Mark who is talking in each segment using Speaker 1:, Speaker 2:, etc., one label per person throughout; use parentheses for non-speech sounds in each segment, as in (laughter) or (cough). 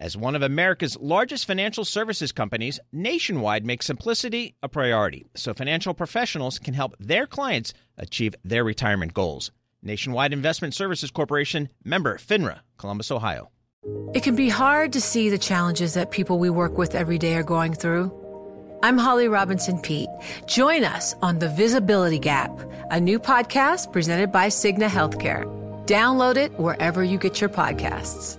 Speaker 1: As one of America's largest financial services companies, Nationwide makes simplicity a priority so financial professionals can help their clients achieve their retirement goals. Nationwide Investment Services Corporation, member FINRA, Columbus, Ohio.
Speaker 2: It can be hard to see the challenges that people we work with every day are going through. I'm Holly Robinson Peete. Join us on The Visibility Gap, a new podcast presented by Cigna Healthcare. Download it wherever you get your podcasts.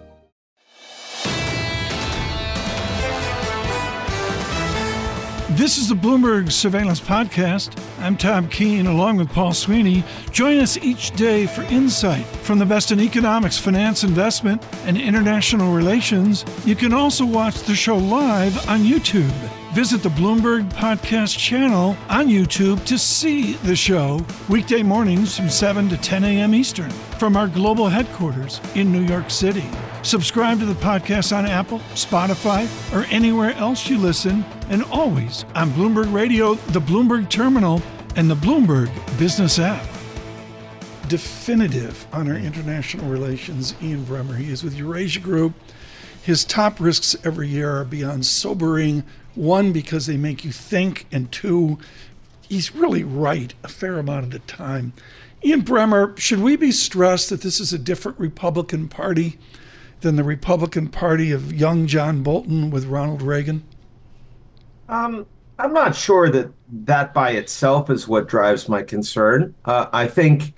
Speaker 3: This is the Bloomberg Surveillance Podcast. I'm Tom Keene along with Paul Sweeney. Join us each day for insight from the best in economics, finance, investment, and international relations. You can also watch the show live on YouTube. Visit the Bloomberg Podcast channel on YouTube to see the show weekday mornings from 7 to 10 a.m. Eastern from our global headquarters in New York City. Subscribe to the podcast on Apple, Spotify, or anywhere else you listen, and always on Bloomberg Radio, the Bloomberg Terminal, and the Bloomberg Business app. Definitive on our international relations, Ian Bremmer. He is with Eurasia Group. His top risks every year are beyond sobering one, because they make you think, and two, he's really right a fair amount of the time. Ian Bremmer, should we be stressed that this is a different Republican Party than the Republican Party of young John Bolton with Ronald Reagan?
Speaker 4: Um, I'm not sure that that by itself is what drives my concern. Uh, I think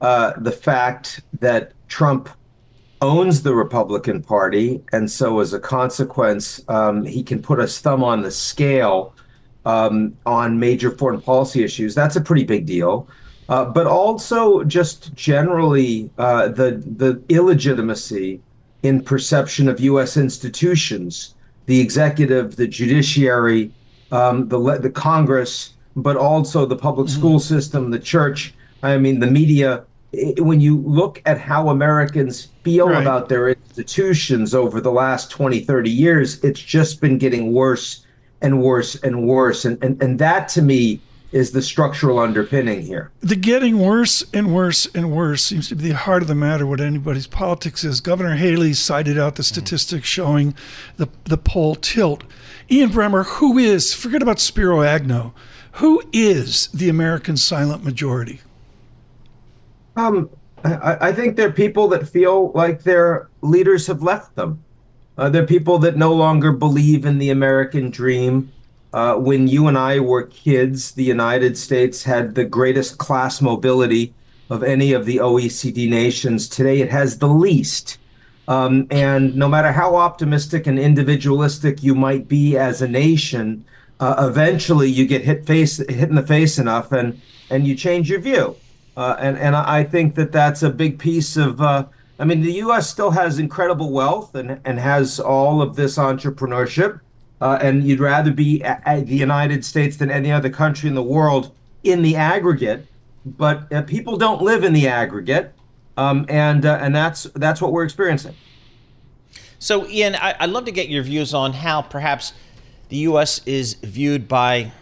Speaker 4: uh, the fact that Trump owns the Republican Party, and so as a consequence, um, he can put his thumb on the scale um, on major foreign policy issues. That's a pretty big deal. Uh, but also, just generally, uh, the the illegitimacy in perception of U.S. institutions, the executive, the judiciary, um, the the Congress, but also the public mm-hmm. school system, the church. I mean, the media when you look at how Americans feel right. about their institutions over the last 20, 30 years, it's just been getting worse and worse and worse. And, and, and that to me is the structural underpinning here.
Speaker 3: The getting worse and worse and worse seems to be the heart of the matter, what anybody's politics is. Governor Haley cited out the statistics showing the, the poll tilt. Ian Bremmer, who is, forget about Spiro Agnew, who is the American silent majority?
Speaker 4: Um, I, I think they're people that feel like their leaders have left them. Uh, they're people that no longer believe in the American dream. Uh, when you and I were kids, the United States had the greatest class mobility of any of the OECD nations. Today, it has the least. Um, and no matter how optimistic and individualistic you might be as a nation, uh, eventually you get hit face hit in the face enough, and and you change your view. Uh, and and I think that that's a big piece of. Uh, I mean, the U.S. still has incredible wealth and and has all of this entrepreneurship, uh, and you'd rather be at the United States than any other country in the world in the aggregate. But uh, people don't live in the aggregate, um, and uh, and that's that's what we're experiencing.
Speaker 1: So, Ian, I, I'd love to get your views on how perhaps the U.S. is viewed by,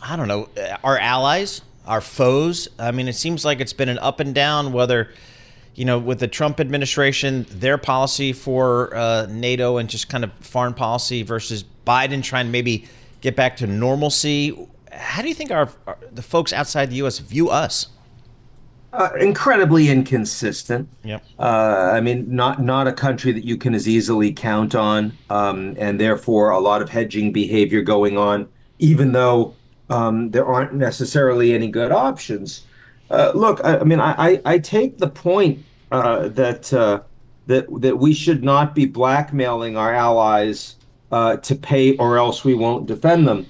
Speaker 1: I don't know, our allies our foes. I mean, it seems like it's been an up and down, whether, you know, with the Trump administration, their policy for uh, NATO and just kind of foreign policy versus Biden trying to maybe get back to normalcy. How do you think our, our the folks outside the U.S. view us?
Speaker 4: Uh, incredibly inconsistent.
Speaker 1: Yep.
Speaker 4: Uh, I mean, not not a country that you can as easily count on, um, and therefore a lot of hedging behavior going on. Even though um, there aren't necessarily any good options. Uh, look, I, I, mean, I, I take the point uh, that uh, that that we should not be blackmailing our allies uh, to pay, or else we won't defend them.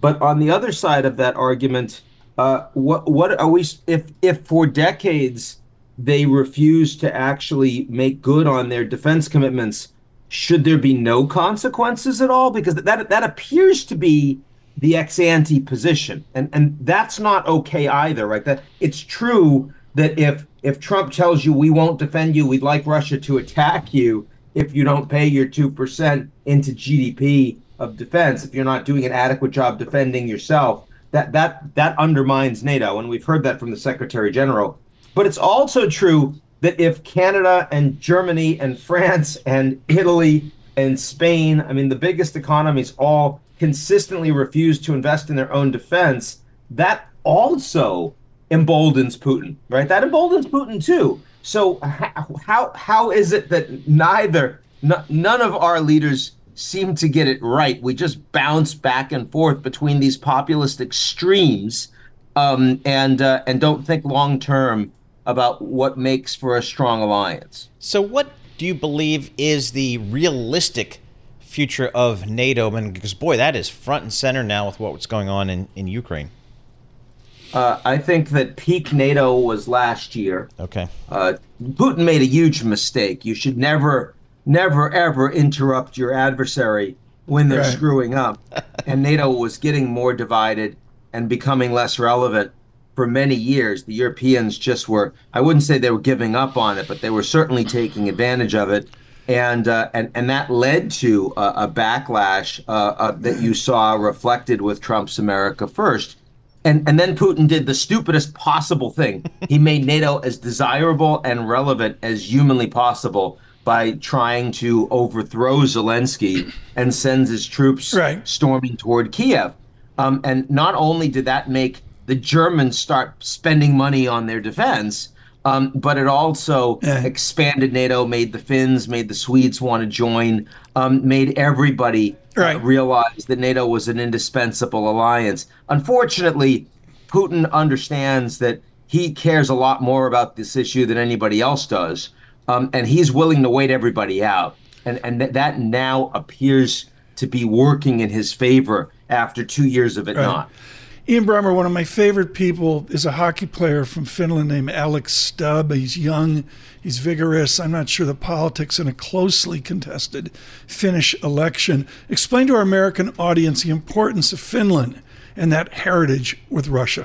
Speaker 4: But on the other side of that argument, uh, what what are we? If if for decades they refuse to actually make good on their defense commitments, should there be no consequences at all? Because that that appears to be the ex ante position, and and that's not okay either, right? That it's true that if if Trump tells you we won't defend you, we'd like Russia to attack you if you don't pay your two percent into GDP of defense, if you're not doing an adequate job defending yourself, that that that undermines NATO, and we've heard that from the Secretary General. But it's also true that if Canada and Germany and (laughs) France and Italy and Spain, I mean, the biggest economies all consistently refuse to invest in their own defense. That also emboldens Putin, right? That emboldens Putin too. So how how is it that neither n- none of our leaders seem to get it right? We just bounce back and forth between these populist extremes, um, and uh, and don't think long term about what makes for a strong alliance.
Speaker 1: So what do you believe is the realistic future of NATO? Mean, because boy, that is front and center now with what's going on in, in Ukraine.
Speaker 4: Uh, I think that peak NATO was last year.
Speaker 1: Okay.
Speaker 4: Uh, Putin made a huge mistake. You should never, never, ever interrupt your adversary when they're right. screwing up. (laughs) and NATO was getting more divided and becoming less relevant for many years. The Europeans just were, I wouldn't say they were giving up on it, but they were certainly taking advantage of it. And, uh, and, and that led to a, a backlash uh, uh, that you saw reflected with Trump's America First and and then Putin did the stupidest possible thing. He made NATO as desirable and relevant as humanly possible by trying to overthrow Zelensky and sends his troops right. storming toward Kiev. Um, and not only did that make the Germans start spending money on their defense, um, but it also yeah. expanded NATO, made the Finns, made the Swedes want to join, um, made everybody uh, right. uh, realize that NATO was an indispensable alliance. Unfortunately, Putin understands that he cares a lot more about this issue than anybody else does, um, and he's willing to wait everybody out. And and th- that now appears to be working in his favor after two years of it right. not.
Speaker 3: Ian Bremmer, one of my favorite people, is a hockey player from Finland named Alex Stubb. He's young, he's vigorous. I'm not sure the politics in a closely contested Finnish election. Explain to our American audience the importance of Finland and that heritage with Russia.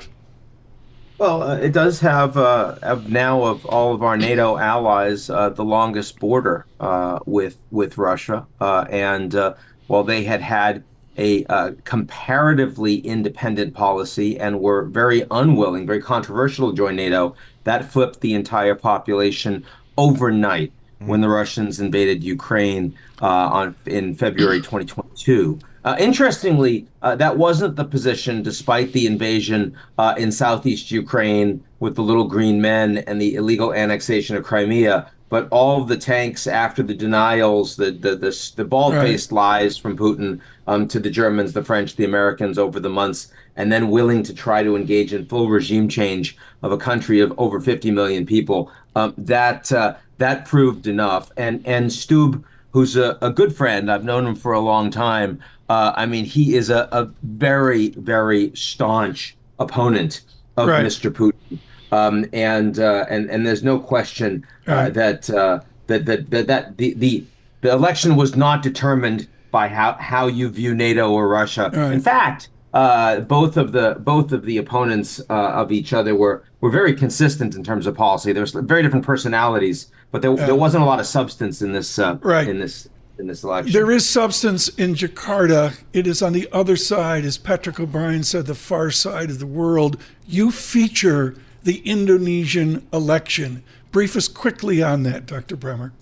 Speaker 4: Well, uh, it does have, uh, have, now of all of our NATO allies uh, the longest border uh, with with Russia, uh, and uh, while they had had a uh, comparatively independent policy and were very unwilling, very controversial to join NATO, that flipped the entire population overnight mm-hmm. when the Russians invaded Ukraine uh, on in February 2022. Uh, interestingly, uh, that wasn't the position despite the invasion uh, in southeast Ukraine with the little green men and the illegal annexation of Crimea but all of the tanks after the denials, the the the, the bald-faced right. lies from Putin um, to the Germans, the French, the Americans over the months, and then willing to try to engage in full regime change of a country of over 50 million people, um, that uh, that proved enough. And and Stubb, who's a, a good friend, I've known him for a long time. Uh, I mean, he is a, a very very staunch opponent of right. Mr. Putin. Um, and uh, and and there's no question uh, right. that, uh, that that that that the, the the election was not determined by how how you view NATO or Russia. Right. In fact, uh, both of the both of the opponents uh, of each other were were very consistent in terms of policy. There was very different personalities, but there, there wasn't a lot of substance in this uh, right. in this in this election.
Speaker 3: There is substance in Jakarta. It is on the other side, as Patrick O'Brian said, the far side of the world. You feature the Indonesian election. Brief us quickly on that, Dr. Bremmer.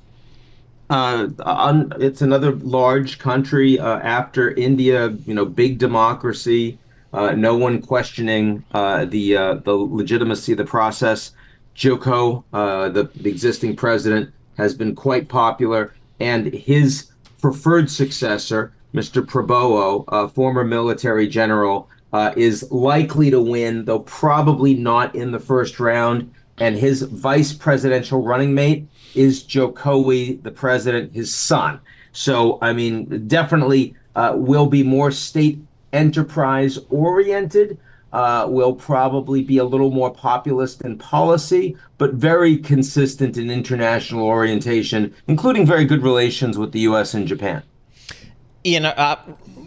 Speaker 4: Uh, on, it's another large country uh, after India, you know, big democracy, uh, no one questioning uh, the uh, the legitimacy of the process. Joko, uh, the, the existing president, has been quite popular, and his preferred successor, Mr. Prabowo, a former military general, uh, is likely to win, though probably not in the first round. And his vice presidential running mate is Jokowi, the president, his son. So, I mean, definitely uh, will be more state enterprise oriented. Uh, will probably be a little more populist in policy, but very consistent in international orientation, including very good relations with the U.S. and Japan.
Speaker 1: Ian, uh,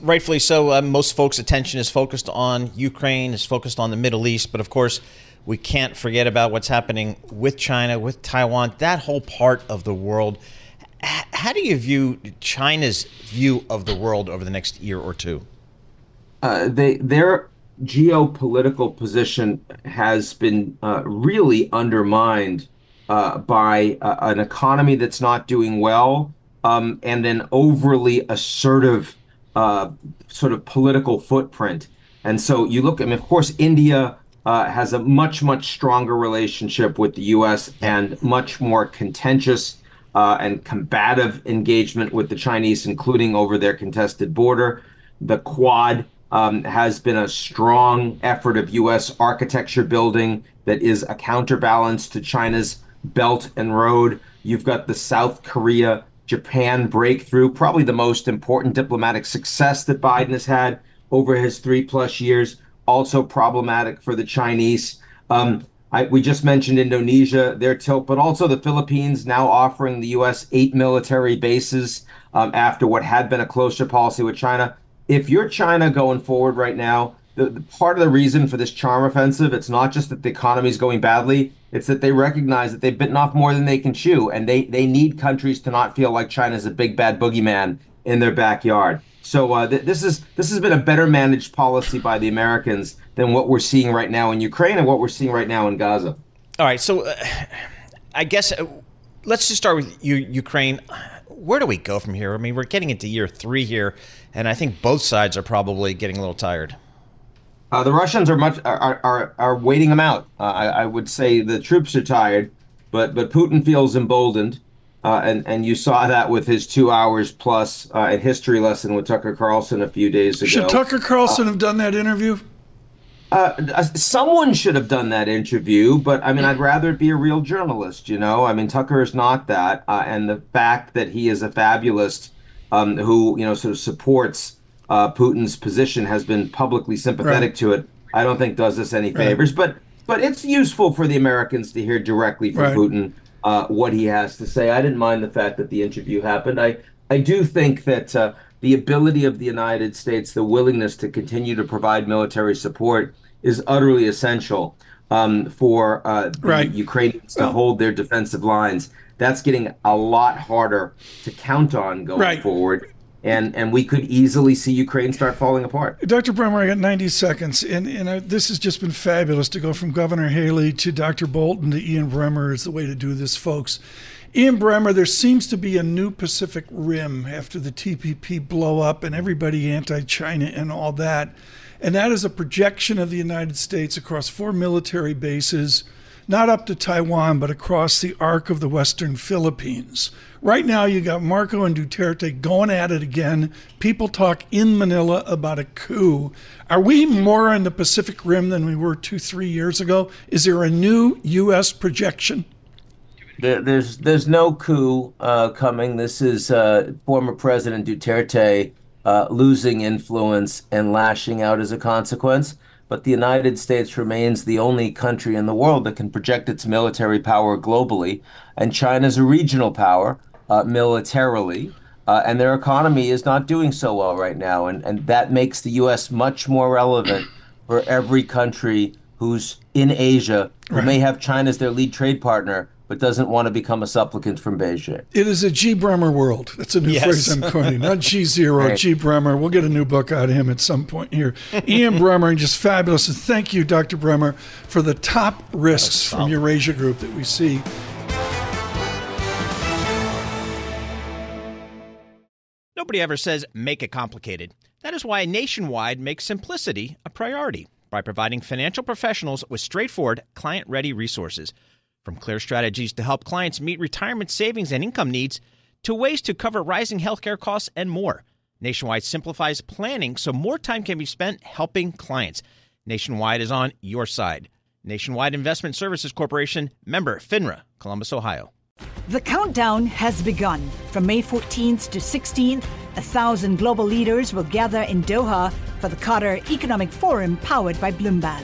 Speaker 1: rightfully so. Uh, most folks' attention is focused on Ukraine, is focused on the Middle East, but of course, we can't forget about what's happening with China, with Taiwan, that whole part of the world. H- how do you view China's view of the world over the next year or two?
Speaker 4: Uh, they their geopolitical position has been uh, really undermined uh, by uh, an economy that's not doing well um, and an overly assertive uh, sort of political footprint. And so you look, I mean, of course, India uh, has a much, much stronger relationship with the U.S. and much more contentious uh, and combative engagement with the Chinese, including over their contested border. The Quad um, has been a strong effort of U.S. architecture building that is a counterbalance to China's Belt and Road. You've got the South Korea Japan breakthrough, probably the most important diplomatic success that Biden has had over his three plus years. Also problematic for the Chinese. Um, I, we just mentioned Indonesia, their tilt, but also the Philippines now offering the U.S. eight military bases um, after what had been a closer policy with China. If you're China going forward right now, the, the, part of the reason for this charm offensive, it's not just that the economy is going badly, it's that they recognize that they've bitten off more than they can chew, and they they need countries to not feel like China's a big bad boogeyman in their backyard. So uh, th- this is this has been a better managed policy by the Americans than what we're seeing right now in Ukraine and what we're seeing right now in Gaza.
Speaker 1: All right, so uh, I guess uh, let's just start with U- Ukraine. Where do we go from here? I mean, we're getting into year three here, and I think both sides are probably getting a little tired.
Speaker 4: Uh, the Russians are much are are, are waiting them out. Uh, I, I would say the troops are tired, but but Putin feels emboldened. Uh, and and you saw that with his two hours plus uh, history lesson with Tucker Carlson a few days ago.
Speaker 3: Should Tucker Carlson have done that interview?
Speaker 4: Uh, uh, someone should have done that interview, but I mean, I'd rather it be a real journalist. You know, I mean, Tucker is not that, uh, and the fact that he is a fabulist um, who you know sort of supports uh, Putin's position has been publicly sympathetic right. to it. I don't think does us any favors, right. but but it's useful for the Americans to hear directly from right. Putin uh, what he has to say. I didn't mind the fact that the interview happened. I I do think that uh, the ability of the United States, the willingness to continue to provide military support, is utterly essential um, for uh, right. Ukrainians to hold their defensive lines. That's getting a lot harder to count on going right. forward and and we could easily see Ukraine start falling apart.
Speaker 3: Dr. Bremmer, I got 90 seconds, and and I, this has just been fabulous to go from Governor Haley to Dr. Bolton to Ian Bremmer is the way to do this, folks. Ian Bremmer, there seems to be a new Pacific Rim after the TPP blow up and everybody anti-China and all that, and that is a projection of the United States across four military bases not up to Taiwan, but across the arc of the Western Philippines. Right now, you got Marco and Duterte going at it again. People talk in Manila about a coup. Are we more in the Pacific Rim than we were two, three years ago? Is there a new U.S. projection?
Speaker 4: There's there's no coup uh, coming. This is uh, former President Duterte uh, losing influence and lashing out as a consequence but the United States remains the only country in the world that can project its military power globally, and China's a regional power uh, militarily. Uh, and their economy is not doing so well right now. And, and that makes the U.S. much more relevant for every country who's in Asia, who right. may have China as their lead trade partner, but doesn't want to become a supplicant from Beijing.
Speaker 3: It is a G. Bremmer world. That's a new yes. phrase I'm coining. Not G Zero, right. G. Bremmer. We'll get a new book out of him at some point here. Ian Bremmer, just fabulous. And thank you, Dr. Bremmer, for the top risks from Eurasia Group that we see.
Speaker 1: Nobody ever says make it complicated. That is why Nationwide makes simplicity a priority by providing financial professionals with straightforward, client ready resources. From clear strategies to help clients meet retirement savings and income needs to ways to cover rising healthcare costs and more. Nationwide simplifies planning so more time can be spent helping clients. Nationwide is on your side. Nationwide Investment Services Corporation, member FINRA, Columbus, Ohio.
Speaker 5: The countdown has begun. From May 14th to 16th, a thousand global leaders will gather in Doha for the Qatar Economic Forum powered by Bloomberg.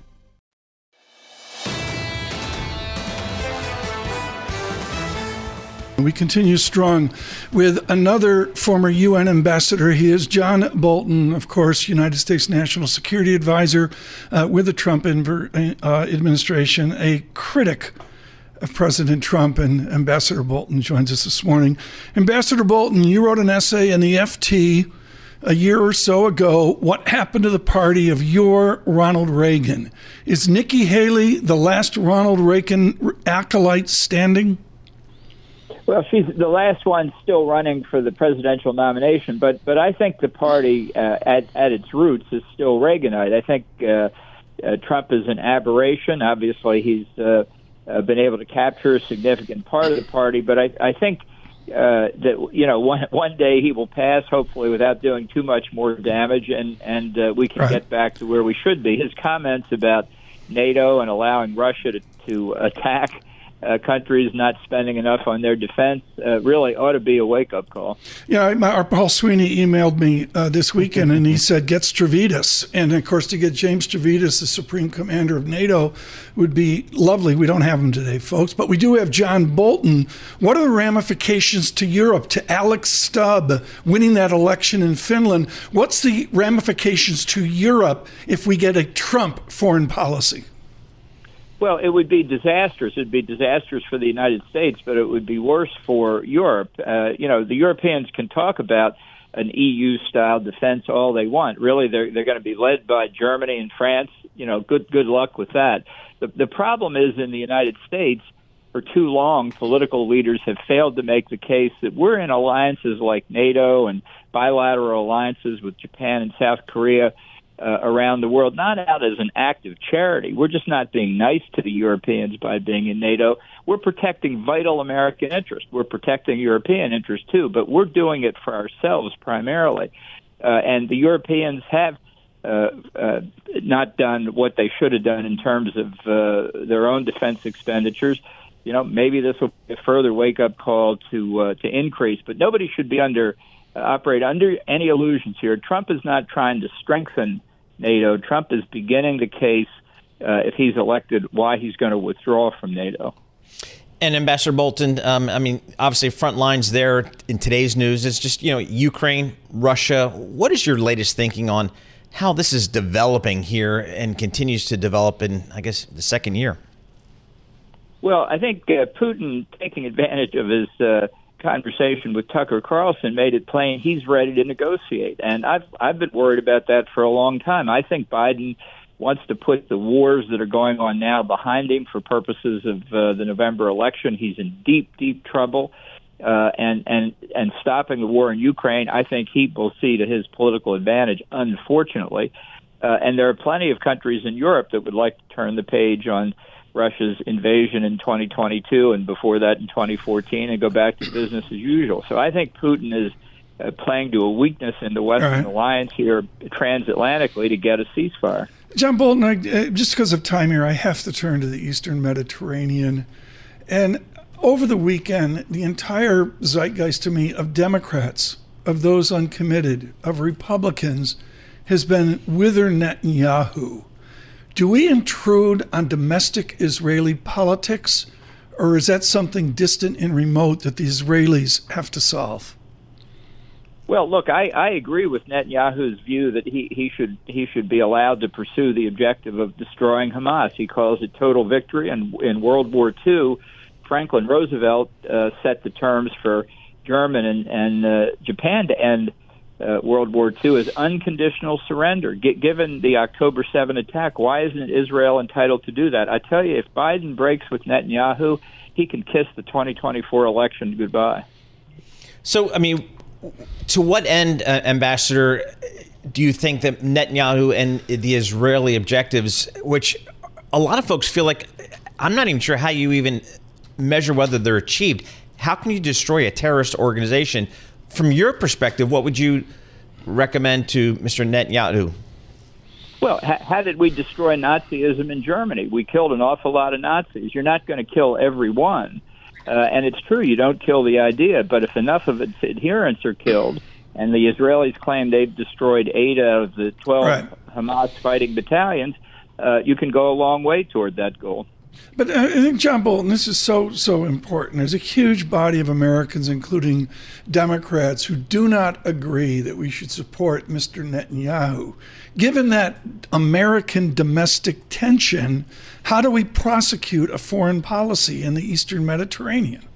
Speaker 3: We continue strong with another former UN ambassador. He is John Bolton, of course, United States National Security Advisor uh, with the Trump uh, administration, a critic of President Trump, and Ambassador Bolton joins us this morning. Ambassador Bolton, you wrote an essay in the FT a year or so ago. What happened to the party of your Ronald Reagan? Is Nikki Haley the last Ronald Reagan acolyte standing?
Speaker 6: Well, she's the last one still running for the presidential nomination, but but I think the party uh, at at its roots is still Reaganite. I think uh, uh, Trump is an aberration. Obviously, he's uh, uh, been able to capture a significant part of the party, but I, I think uh, that you know one one day he will pass, hopefully without doing too much more damage, and and uh, we can right. get back to where we should be. His comments about NATO and allowing Russia to, to attack uh, countries not spending enough on their defense uh, really ought to be a wake up call.
Speaker 3: Yeah, my, our Paul Sweeney emailed me uh, this weekend and he said, get Stavridis. And of course, to get James Stavridis, the Supreme Commander of NATO, would be lovely. We don't have him today, folks, but we do have John Bolton. What are the ramifications to Europe, to Alex Stubb winning that election in Finland? What's the ramifications to Europe if we get a Trump foreign policy?
Speaker 6: Well, it would be disastrous. It would be disastrous for the United States, but it would be worse for Europe. Uh, you know, the Europeans can talk about an EU-style defense all they want. Really, they're they're going to be led by Germany and France. You know, good good luck with that. The the problem is in the United States. For too long, political leaders have failed to make the case that we're in alliances like NATO and bilateral alliances with Japan and South Korea uh, around the world, not out as an act of charity. We're just not being nice to the Europeans by being in NATO. We're protecting vital American interests. We're protecting European interests too, but we're doing it for ourselves primarily. Uh, and the Europeans have uh, uh, not done what they should have done in terms of uh, their own defense expenditures. You know, maybe this will be a further wake up call to uh, to increase, but nobody should be under uh, operate under any illusions here. Trump is not trying to strengthen NATO. Trump is beginning the case, uh, if he's elected, why he's going to withdraw from NATO.
Speaker 1: And Ambassador Bolton, um, I mean, obviously, front lines there in today's news is just you know Ukraine, Russia. What is your latest thinking on how this is developing here and continues to develop in, I guess, the second year?
Speaker 6: Well, I think uh, Putin taking advantage of his uh, conversation with Tucker Carlson made it plain he's ready to negotiate, and I've I've been worried about that for a long time. I think Biden wants to put the wars that are going on now behind him for purposes of uh, the November election. He's in deep, deep trouble. Uh, and and and stopping the war in Ukraine, I think he will see to his political advantage. Unfortunately, uh, and there are plenty of countries in Europe that would like to turn the page on Russia's invasion in 2022 and before that in 2014 and go back to business as usual. So I think Putin is uh, playing to a weakness in the Western right. alliance here transatlantically to get a ceasefire.
Speaker 3: John Bolton, I, uh, just because of time here, I have to turn to the Eastern Mediterranean. And over the weekend, the entire zeitgeist to me of Democrats, of those uncommitted, of Republicans, has been wither Netanyahu. Do we intrude on domestic Israeli politics, or is that something distant and remote that the Israelis have to solve?
Speaker 6: Well, look, I, I agree with Netanyahu's view that he, he should he should be allowed to pursue the objective of destroying Hamas. He calls it total victory. And in World War II, Franklin Roosevelt uh, set the terms for German and, and uh, Japan to end uh, World War II is unconditional surrender. Given the October 7 attack, why isn't Israel entitled to do that? I tell you, if Biden breaks with Netanyahu, he can kiss the 2024 election goodbye.
Speaker 1: So, I mean, to what end, uh, Ambassador, do you think that Netanyahu and the Israeli objectives, which a lot of folks feel like, I'm not even sure how you even measure whether they're achieved. How can you destroy a terrorist organization from your perspective, what would you recommend to Mr. Netanyahu?
Speaker 6: Well, how did we destroy Nazism in Germany? We killed an awful lot of Nazis. You're not going to kill every one. Uh, and it's true, you don't kill the idea, but if enough of its adherents are killed, and the Israelis claim they've destroyed eight out of the 12 right. Hamas fighting battalions, uh, you can go a long way toward that goal.
Speaker 3: But uh, I think, John Bolton, this is so, so important. There's a huge body of Americans, including Democrats, who do not agree that we should support Mr. Netanyahu. Given that American domestic tension, how do we prosecute a foreign policy in the Eastern Mediterranean?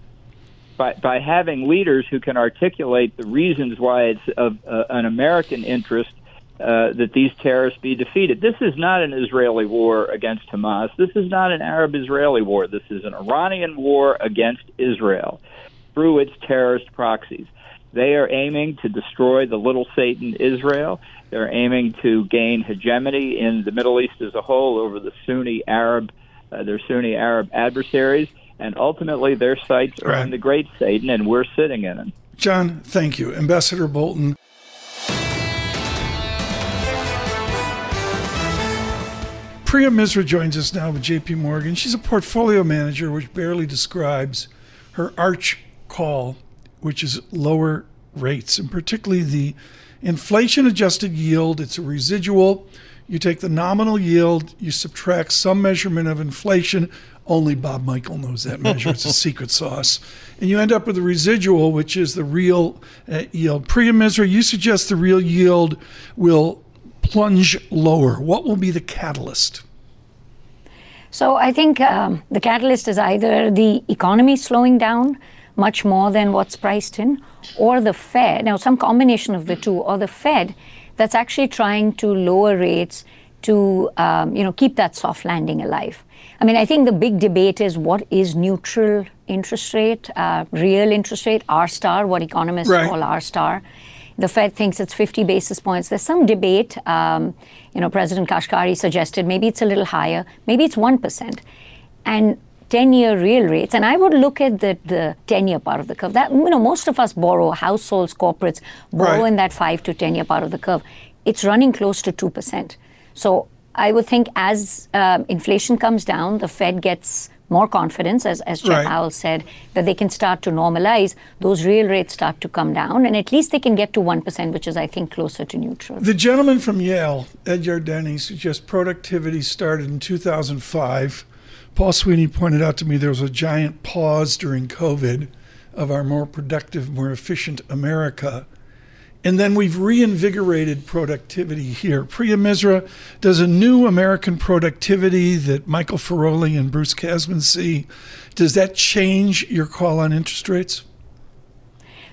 Speaker 6: By, by having leaders who can articulate the reasons why it's of uh, an American interest uh, that these terrorists be defeated. This is not an Israeli war against Hamas. This is not an Arab Israeli war. This is an Iranian war against Israel through its terrorist proxies. They are aiming to destroy the little Satan Israel. They're aiming to gain hegemony in the Middle East as a whole over the Sunni Arab, uh, their Sunni Arab adversaries, and ultimately their sights are right. on the great Satan, and we're sitting in it.
Speaker 3: John, thank you. Ambassador Bolton. Priya Misra joins us now with JP Morgan. She's a portfolio manager, which barely describes her arch call, which is lower rates, and particularly the inflation adjusted yield. It's a residual. You take the nominal yield, you subtract some measurement of inflation. Only Bob Michele knows that measure. it's a (laughs) secret sauce. And you end up with a residual, which is the real uh, yield. Priya Misra, you suggest the real yield will plunge lower? What will be the catalyst?
Speaker 7: So I think um, the catalyst is either the economy slowing down much more than what's priced in, or the Fed, now some combination of the two, or the Fed that's actually trying to lower rates to um, you know keep that soft landing alive. I mean, I think the big debate is what is neutral interest rate, uh, real interest rate, R star, what economists right. call R star. The Fed thinks it's 50 basis points. There's some debate. Um, you know, President Kashkari suggested maybe it's a little higher, maybe it's 1%. And 10 year real rates, and I would look at the, the 10 year part of the curve. That, you know, most of us borrow, households, corporates borrow right. in that 5 to 10 year part of the curve. It's running close to 2%. So I would think as um, inflation comes down, the Fed gets more confidence, as, as Jeff right. Powell said, that they can start to normalize, those real rates start to come down, and at least they can get to 1%, which is, I think, closer to neutral.
Speaker 3: The gentleman from Yale, Ed Yardeni, suggests productivity started in 2005. Paul Sweeney pointed out to me there was a giant pause during COVID of our more productive, more efficient America. And then we've reinvigorated productivity here. Priya Misra does a new American productivity that Michael Feroli and Bruce Kasman see. Does that change your call on interest rates?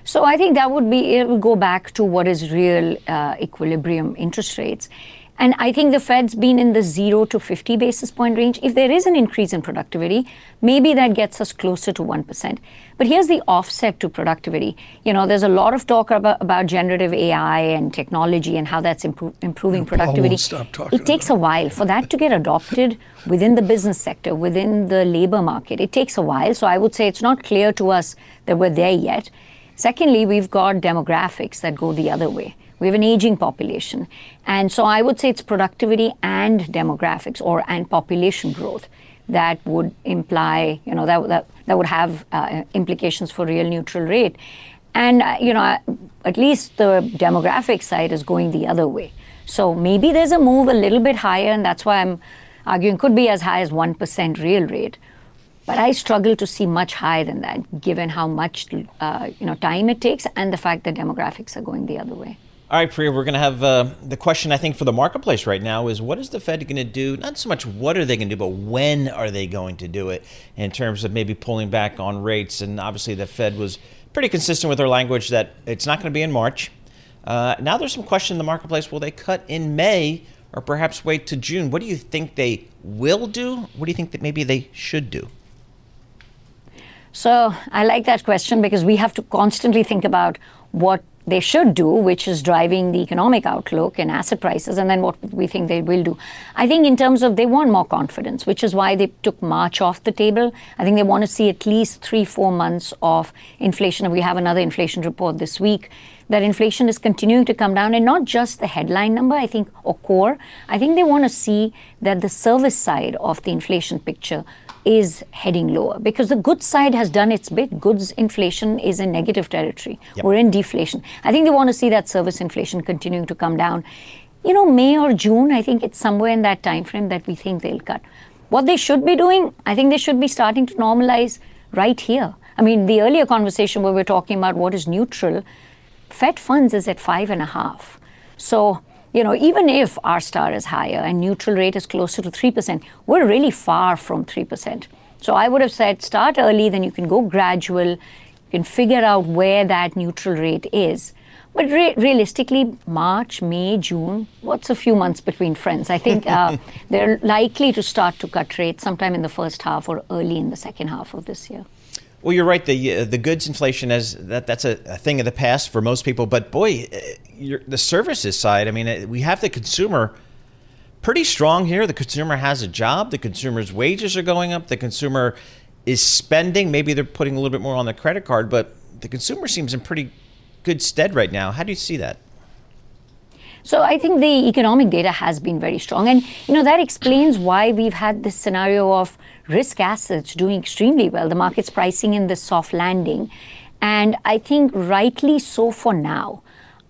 Speaker 7: So I think that would be, it would go back to what is real uh, equilibrium interest rates. And I think the Fed's been in the 0 to 50 basis point range. If there is an increase in productivity, maybe that gets us closer to 1%. But here's the offset to productivity. You know, there's a lot of talk about, about generative AI and technology and how that's impro- improving productivity. it takes a while for that to get adopted within the business sector, within the labor market. It takes a while. So I would say it's not clear to us that we're there yet. Secondly, we've got demographics that go the other way. We have an aging population. And so I would say it's productivity and demographics or and population growth that would imply, you know, that, that, that would have uh, implications for real neutral rate. And, uh, you know, at least the demographic side is going the other way. So maybe there's a move a little bit higher, and that's why I'm arguing could be as high as 1% real rate. But I struggle to see much higher than that, given how much uh, you know time it takes and the fact that demographics are going the other way.
Speaker 1: All right, Priya, we're going to have uh, the question I think for the marketplace right now is what is the Fed going to do? Not so much what are they going to do, but when are they going to do it in terms of maybe pulling back on rates? And obviously, the Fed was pretty consistent with their language that it's not going to be in March. Uh, now there's some question in the marketplace will they cut in May or perhaps wait to June? What do you think they will do? What do you think that maybe they should do?
Speaker 7: So I like that question because we have to constantly think about what they should do, which is driving the economic outlook and asset prices, and then what we think they will do. I think, in terms of they want more confidence, which is why they took March off the table. I think they want to see at least three, four months of inflation. We have another inflation report this week that inflation is continuing to come down, and not just the headline number, I think, or core. I think they want to see that the service side of the inflation picture is heading lower because the goods side has done its bit. Goods inflation is in negative territory. Yep. We're in deflation. I think they want to see that service inflation continuing to come down. You know, May or June, I think it's somewhere in that time frame that we think they'll cut. What they should be doing, I think they should be starting to normalize right here. I mean, the earlier conversation where we we're talking about what is neutral, Fed funds is at five and a half. So, you know, even if R star is higher and neutral rate is closer to 3%, we're really far from 3%. So I would have said start early, then you can go gradual, you can figure out where that neutral rate is. But re- realistically, March, May, June, what's a few months between friends? I think uh, (laughs) they're likely to start to cut rates sometime in the first half or early in the second half of this year.
Speaker 1: Well, you're right. The uh, the goods inflation is that that's a, a, thing of the past for most people. But boy, uh, the services side. I mean, uh, we have the consumer pretty strong here. The consumer has a job. The consumer's wages are going up. The consumer is spending. Maybe they're putting a little bit more on the credit card, but the consumer seems in pretty good stead right now. How do you see that?
Speaker 7: So I think the economic data has been very strong. And, you know, that explains why we've had this scenario of risk assets doing extremely well. The market's pricing in the soft landing. And I think rightly so for now.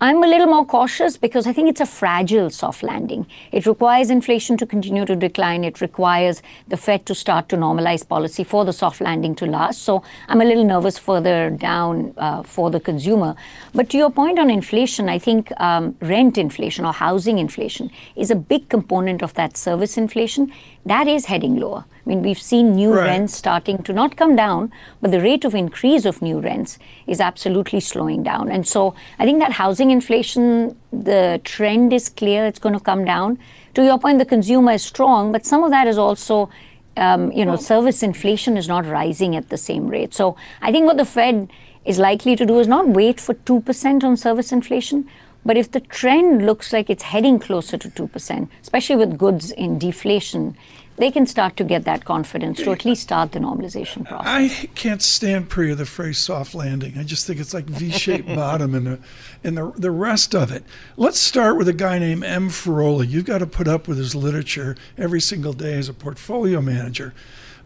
Speaker 7: I'm a little more cautious because I think it's a fragile soft landing. It requires inflation to continue to decline. It requires the Fed to start to normalize policy for the soft landing to last. So I'm a little nervous further down uh, for the consumer. But to your point on inflation, I think um, rent inflation or housing inflation is a big component of that service inflation. That is heading lower. I mean, we've seen new right. rents starting to not come down, but the rate of increase of new rents is absolutely slowing down. And so I think that housing inflation, the trend is clear, it's going to come down. To your point, the consumer is strong, but some of that is also, um, you know, service inflation is not rising at the same rate. So I think what the Fed is likely to do is not wait for 2% on service inflation, but if the trend looks like it's heading closer to 2%, especially with goods in deflation, they can start to get that confidence to at least start the normalization process.
Speaker 3: I can't stand Priya the phrase soft landing. I just think it's like V-shaped (laughs) bottom and the and the the rest of it. Let's start with a guy named M. Feroli. You've got to put up with his literature every single day as a portfolio manager.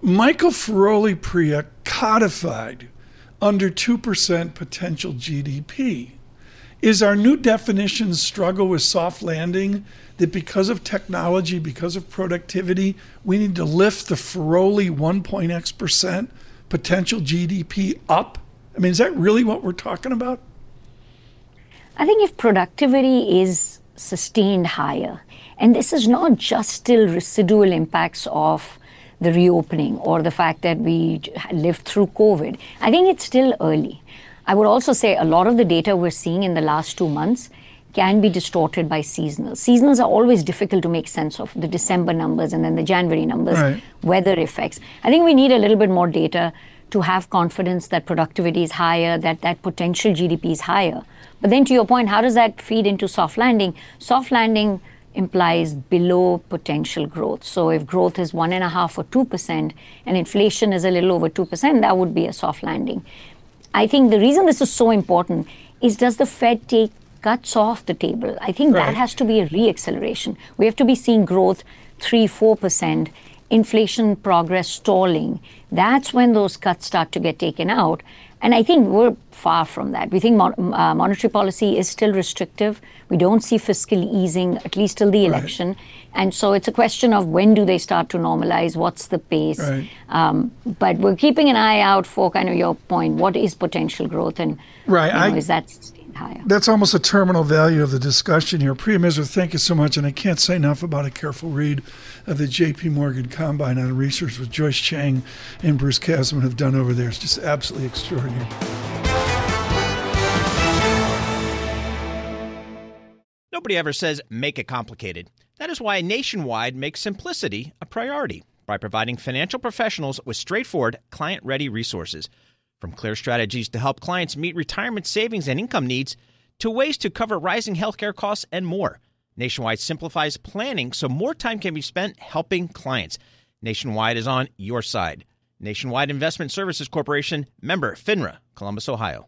Speaker 3: Michael Feroli Priya codified under 2% potential GDP. Is our new definition struggle with soft landing that because of technology, because of productivity, we need to lift the Feroli 1.x percent potential GDP up? I mean, is that really what we're talking about?
Speaker 7: I think if productivity is sustained higher, and this is not just still residual impacts of the reopening or the fact that we lived through COVID, I think it's still early. I would also say a lot of the data we're seeing in the last two months can be distorted by seasonals. Seasonals are always difficult to make sense of the December numbers and then the January numbers, right. weather effects. I think we need a little bit more data to have confidence that productivity is higher, that that potential GDP is higher. But then to your point, how does that feed into soft landing? Soft landing implies below potential growth. So if growth is one and a half or two percent and inflation is a little over two percent, that would be a soft landing. I think the reason this is so important is does the Fed take cuts off the table? I think right. that has to be a reacceleration. We have to be seeing growth 3 4%, inflation progress stalling. That's when those cuts start to get taken out. And I think we're far from that. We think mon- uh, monetary policy is still restrictive. We don't see fiscal easing, at least till the election. Right. And so it's a question of when do they start to normalize? What's the pace? Right. Um, but we're keeping an eye out for kind of your point. What is potential growth? And right. You know, I, is that higher?
Speaker 3: That's almost a terminal value of the discussion here. Priya Misra, thank you so much. And I can't say enough about a careful read of the JP Morgan Combine on research with Joyce Chang and Bruce Kasman have done over there. It's just absolutely extraordinary.
Speaker 1: Nobody ever says make it complicated. That is why Nationwide makes simplicity a priority by providing financial professionals with straightforward, client ready resources. From clear strategies to help clients meet retirement savings and income needs to ways to cover rising healthcare costs and more. Nationwide simplifies planning so more time can be spent helping clients. Nationwide is on your side. Nationwide Investment Services Corporation, member FINRA, Columbus, Ohio.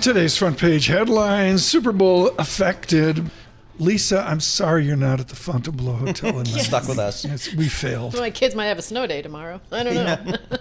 Speaker 3: Today's front page headlines Super Bowl affected. Lisa, I'm sorry you're not at the Fontainebleau Hotel (laughs) in
Speaker 1: Stuck with us.
Speaker 3: Yes, we failed.
Speaker 8: My kids might have a snow day tomorrow. I don't know. (laughs)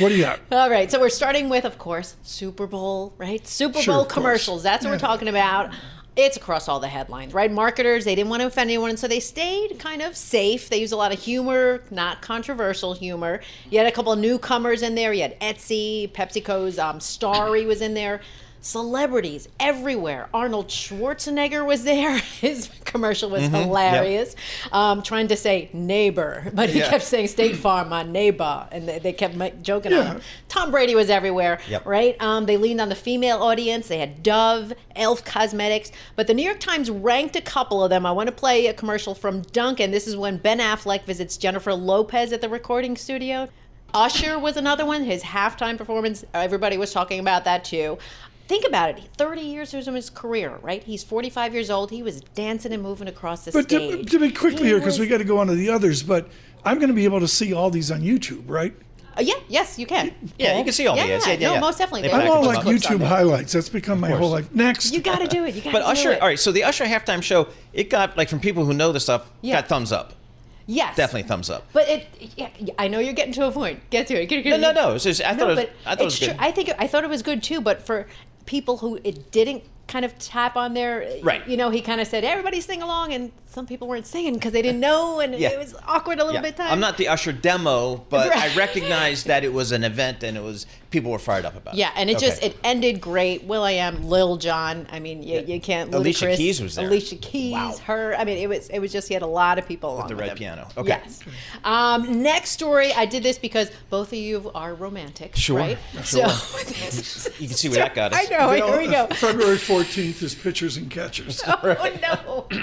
Speaker 3: What do you got?
Speaker 8: All right, so we're starting with, of course, Super Bowl, right? Super
Speaker 3: Sure,
Speaker 8: Bowl
Speaker 3: of course.
Speaker 8: commercials. That's what
Speaker 3: Yeah.
Speaker 8: we're talking about. It's across all the headlines, right? Marketers, they didn't want to offend anyone, so they stayed kind of safe. They use a lot of humor, not controversial humor. You had a couple of newcomers in there. You had Etsy, PepsiCo's um, Starry was in there. Celebrities everywhere. Arnold Schwarzenegger was there. (laughs) His commercial was
Speaker 3: Mm-hmm.
Speaker 8: hilarious. Um, trying to say neighbor, but he
Speaker 1: Yeah.
Speaker 8: kept saying State Farm, my neighbor, and they, they kept joking on him. Tom Brady was everywhere,
Speaker 1: Yep.
Speaker 8: right? Um, they leaned on the female audience. They had Dove, Elf Cosmetics, but the New York Times ranked a couple of them. I want to play a commercial from Dunkin'. This is when Ben Affleck visits Jennifer Lopez at the recording studio. Usher was another one. His halftime performance, everybody was talking about that too. Think about it. 30 years of his career, right? He's 45 years old. He was dancing and moving across the stage.
Speaker 3: But to,
Speaker 8: stage.
Speaker 3: to be quickly
Speaker 8: He
Speaker 3: here, because
Speaker 8: was-
Speaker 3: we got to go on to the others, but I'm going to be able to see all these on YouTube, right?
Speaker 8: Uh, yeah, yes, you can.
Speaker 1: Yeah, you can see all the
Speaker 8: yeah,
Speaker 1: ads. Yeah, yeah,
Speaker 8: no,
Speaker 1: yeah.
Speaker 8: most definitely.
Speaker 1: They
Speaker 3: I'm
Speaker 8: are
Speaker 3: all like
Speaker 1: them up.
Speaker 8: clips on
Speaker 3: YouTube highlights. That's become my whole life. Next.
Speaker 8: You got to do it. You got to
Speaker 1: But
Speaker 8: do
Speaker 1: Usher,
Speaker 8: it.
Speaker 1: all right. So the Usher halftime show, it got like from people who know the stuff,
Speaker 8: Yeah.
Speaker 1: got thumbs up.
Speaker 8: Yes,
Speaker 1: Definitely thumbs up.
Speaker 8: But it, yeah, I know you're getting to a point. Get to it. Get,
Speaker 1: No, no, no. Was just, I thought
Speaker 8: No,
Speaker 1: it was, I thought it was
Speaker 8: it's
Speaker 1: good.
Speaker 8: true. I think I thought it was good too. But for people who it didn't kind of tap on their,
Speaker 1: Right.
Speaker 8: You know, he kind of said everybody sing along, and some people weren't singing because they didn't know, and
Speaker 1: Yeah.
Speaker 8: it was awkward a little
Speaker 1: Yeah.
Speaker 8: bit. Time.
Speaker 1: I'm not the Usher demo, but I recognized that it was an event and it was people were fired up about it.
Speaker 8: Yeah, and it just it ended great. will.i.am Lil Jon. I mean, you, you can't.
Speaker 1: Alicia
Speaker 8: Ludacris,
Speaker 1: Keys was there.
Speaker 8: Alicia Keys,
Speaker 1: Wow.
Speaker 8: her. I mean, it was it was just he had a lot of people along
Speaker 1: the
Speaker 8: with
Speaker 1: red
Speaker 8: him.
Speaker 1: piano. Okay.
Speaker 8: Yes. Um, next story. I did this because both of you are romantic,
Speaker 1: Sure,
Speaker 8: right?
Speaker 1: sure.
Speaker 8: So (laughs)
Speaker 1: You can see where that got us.
Speaker 8: I know. Here we go.
Speaker 3: February 14th is pitchers and catchers. (laughs)
Speaker 8: Oh no!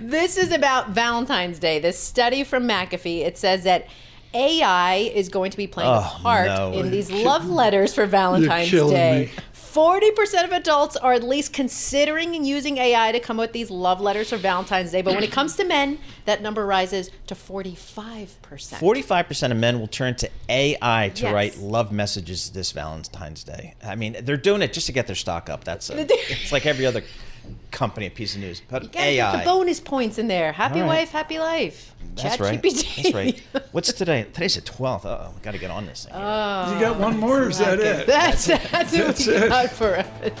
Speaker 8: this is about Valentine's Day. This study from McAfee it says that AI is going to be playing a
Speaker 1: Oh,
Speaker 8: part
Speaker 1: no.
Speaker 8: in these love letters for Valentine's
Speaker 3: killing
Speaker 8: Day.
Speaker 3: me.
Speaker 8: Forty percent of adults are at least considering using AI to come up with these love letters for Valentine's Day. But when it comes to men, that number rises to forty-five percent.
Speaker 1: 45% of men will turn to AI to
Speaker 8: Yes.
Speaker 1: write love messages this Valentine's Day. I mean, they're doing it just to get their stock up. That's (laughs) a, it's like every other company, a piece of news. But
Speaker 8: You gotta
Speaker 1: AI.
Speaker 8: get the bonus points in there. Happy
Speaker 1: All right.
Speaker 8: wife, happy life.
Speaker 1: That's
Speaker 8: Chat
Speaker 1: right.
Speaker 8: GPT.
Speaker 1: That's right. (laughs) What's today? Today's the 12th. Oh, we got to get on this thing. oh,
Speaker 3: You got one more, is that it?
Speaker 8: That's, that's, what
Speaker 3: That's it.
Speaker 8: got for it.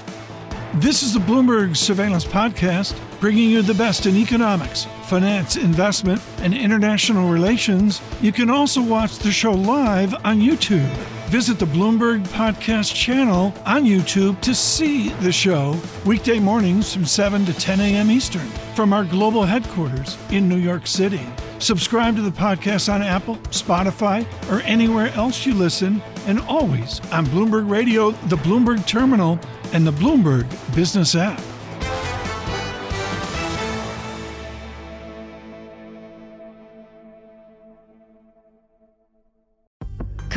Speaker 3: This is the Bloomberg Surveillance Podcast, bringing you the best in economics, finance, investment, and international relations. You can also watch the show live on YouTube. Visit the Bloomberg Podcast channel on YouTube to see the show weekday mornings from 7 to 10 a.m. Eastern from our global headquarters in New York City. Subscribe to the podcast on Apple, Spotify, or anywhere else you listen, and always on Bloomberg Radio, the Bloomberg Terminal, and the Bloomberg Business app.